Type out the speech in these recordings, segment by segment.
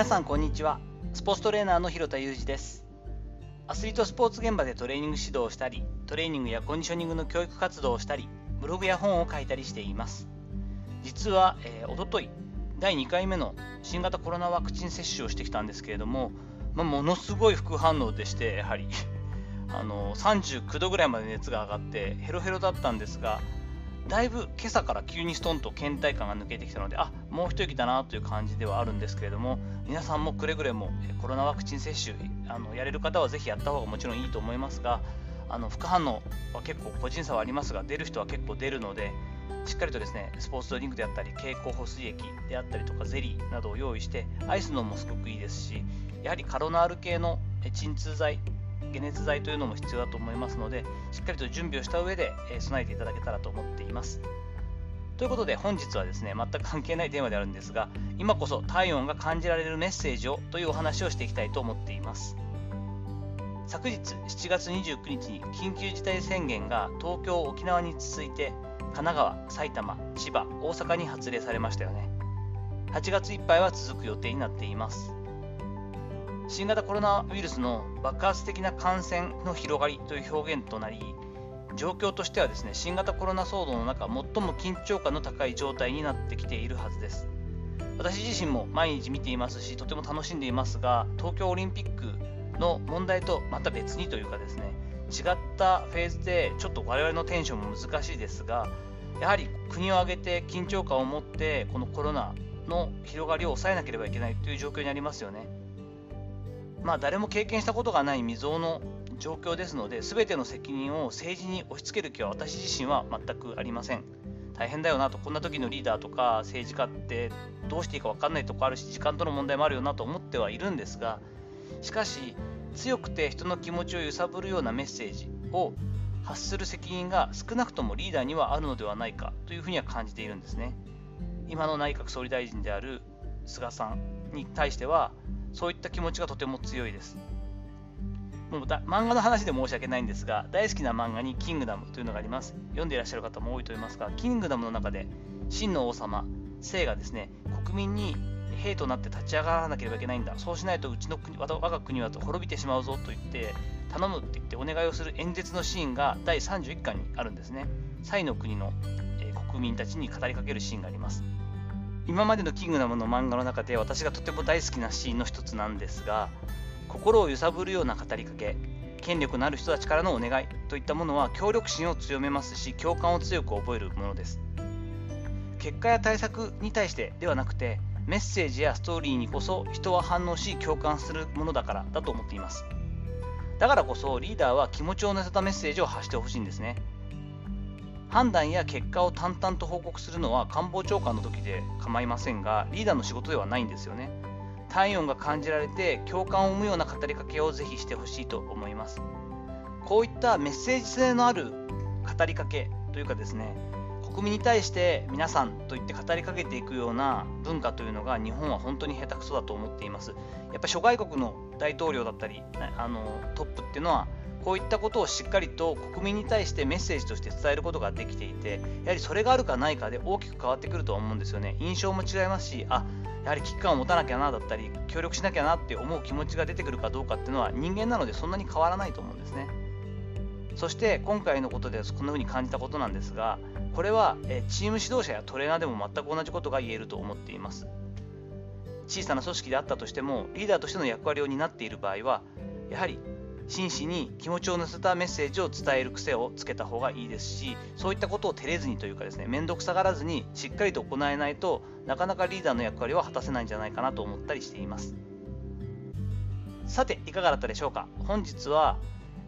皆さんこんにちは。スポーツトレーナーの広田裕二です。アスリートスポーツ現場でトレーニング指導をしたりトレーニングやコンディショニングの教育活動をしたりブログや本を書いたりしています。実は、えー、おととい第2回目の新型コロナワクチン接種をしてきたんですけれども、ま、ものすごい副反応でしてやはり。あの39度ぐらいまで熱が上がってヘロヘロだったんですがだいぶ今朝から急にストンと倦怠感が抜けてきたので、あもう一息だなという感じではあるんですけれども、皆さんもくれぐれもコロナワクチン接種あのやれる方はぜひやった方がもちろんいいと思いますが、あの副反応は結構個人差はありますが、出る人は結構出るので、しっかりとですねスポーツドリンクであったり、経口補水液であったりとか、ゼリーなどを用意して、アイスのもすごくいいですし、やはりカロナール系の鎮痛剤解熱剤というのも必要だと思いますので、しっかりと準備をした上で、え備えていただけたらと思っています。ということで本日はですね、全く関係ないテーマであるんですが、今こそ体温が感じられるメッセージをというお話をしていきたいと思っています。昨日7月29日に緊急事態宣言が東京、沖縄に続いて神奈川、埼玉、千葉、大阪に発令されましたよね。8月いっぱいは続く予定になっています。新型コロナウイルスの爆発的な感染の広がりという表現となり、状況としてはですね新型コロナ騒動の中、最も緊張感の高い状態になってきているはずです。私自身も毎日見ていますし、とても楽しんでいますが、東京オリンピックの問題とまた別にというかですね、違ったフェーズでちょっと我々のテンションも難しいですが、やはり国を挙げて緊張感を持って、このコロナの広がりを抑えなければいけないという状況にありますよね。まあ、誰も経験したことがない未曾有の状況ですので、全ての責任を政治に押し付ける気は私自身は全くありません。大変だよなと、こんな時のリーダーとか政治家ってどうしていいか分かんないとこあるし、時間との問題もあるよなと思ってはいるんですが、しかし、強くて人の気持ちを揺さぶるようなメッセージを発する責任が少なくともリーダーにはあるのではないかというふうには感じているんですね。今の内閣総理大臣である菅さんに対しては、そういった気持ちがとても強いです。もうだ漫画の話で申し訳ないんですが、大好きな漫画にキングダムというのがあります。読んでいらっしゃる方も多いと思いますが、キングダムの中で真の王様、聖がですね、国民に兵となって立ち上がらなければいけないんだ、そうしないとうちの国我が国は滅びてしまうぞと言って、頼むって言ってお願いをする演説のシーンが第31巻にあるんですね。サイの国の、えー、国民たちに語りかけるシーンがあります。今までのキングダムの漫画の中で私がとても大好きなシーンの一つなんですが心を揺さぶるような語りかけ権力のある人たちからのお願いといったものは協力心を強めますし共感を強く覚えるものです。結果や対策に対してではなくてメッセージやストーリーにこそ人は反応し共感するものだからだと思っています。だからこそリーダーは気持ちを乗せたメッセージを発してほしいんですね。判断や結果を淡々と報告するのは官房長官の時で構いませんが、リーダーの仕事ではないんですよね。体温が感じられて共感を生むような語りかけをぜひしてほしいと思います。こういったメッセージ性のある語りかけというかですね、国民に対して皆さんと言って語りかけていくような文化というのが日本は本当に下手くそだと思っています。やっぱ諸外国の大統領だったりあのトップっていうのはこういったことをしっかりと国民に対してメッセージとして伝えることができていて、やはりそれがあるかないかで大きく変わってくると思うんですよね。印象も違いますし、あやはり危機感を持たなきゃなだったり、協力しなきゃなって思う気持ちが出てくるかどうかっていうのは人間なのでそんなに変わらないと思うんですね。そして今回のことでこんな風に感じたことなんですが、これはチーム指導者やトレーナーでも全く同じことが言えると思っています。小さな組織であったとしても、リーダーとしての役割を担っている場合は、やはり真摯に気持ちを乗せたメッセージを伝える癖をつけた方がいいですしそういったことを照れずにというかですね面倒くさがらずにしっかりと行えないとなかなかリーダーの役割は果たせないんじゃないかなと思ったりしています。さていかがだったでしょうか？本日は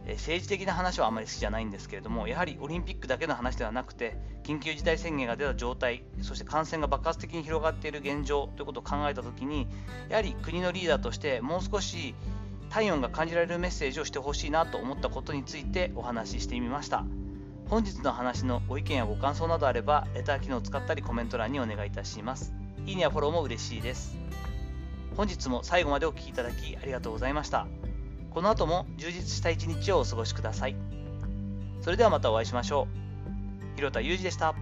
政治的な話はあまり好きじゃないんですけれどもやはりオリンピックだけの話ではなくて緊急事態宣言が出た状態そして感染が爆発的に広がっている現状ということを考えた時にやはり国のリーダーとしてもう少し体温が感じられるメッセージをしてほしいなと思ったことについてお話ししてみました。本日の話のご意見やご感想などあれば、レター機能を使ったりコメント欄にお願いいたします。いいねやフォローも嬉しいです。本日も最後までお聴きいただきありがとうございました。この後も充実した一日をお過ごしください。それではまたお会いしましょう。広田裕二でした。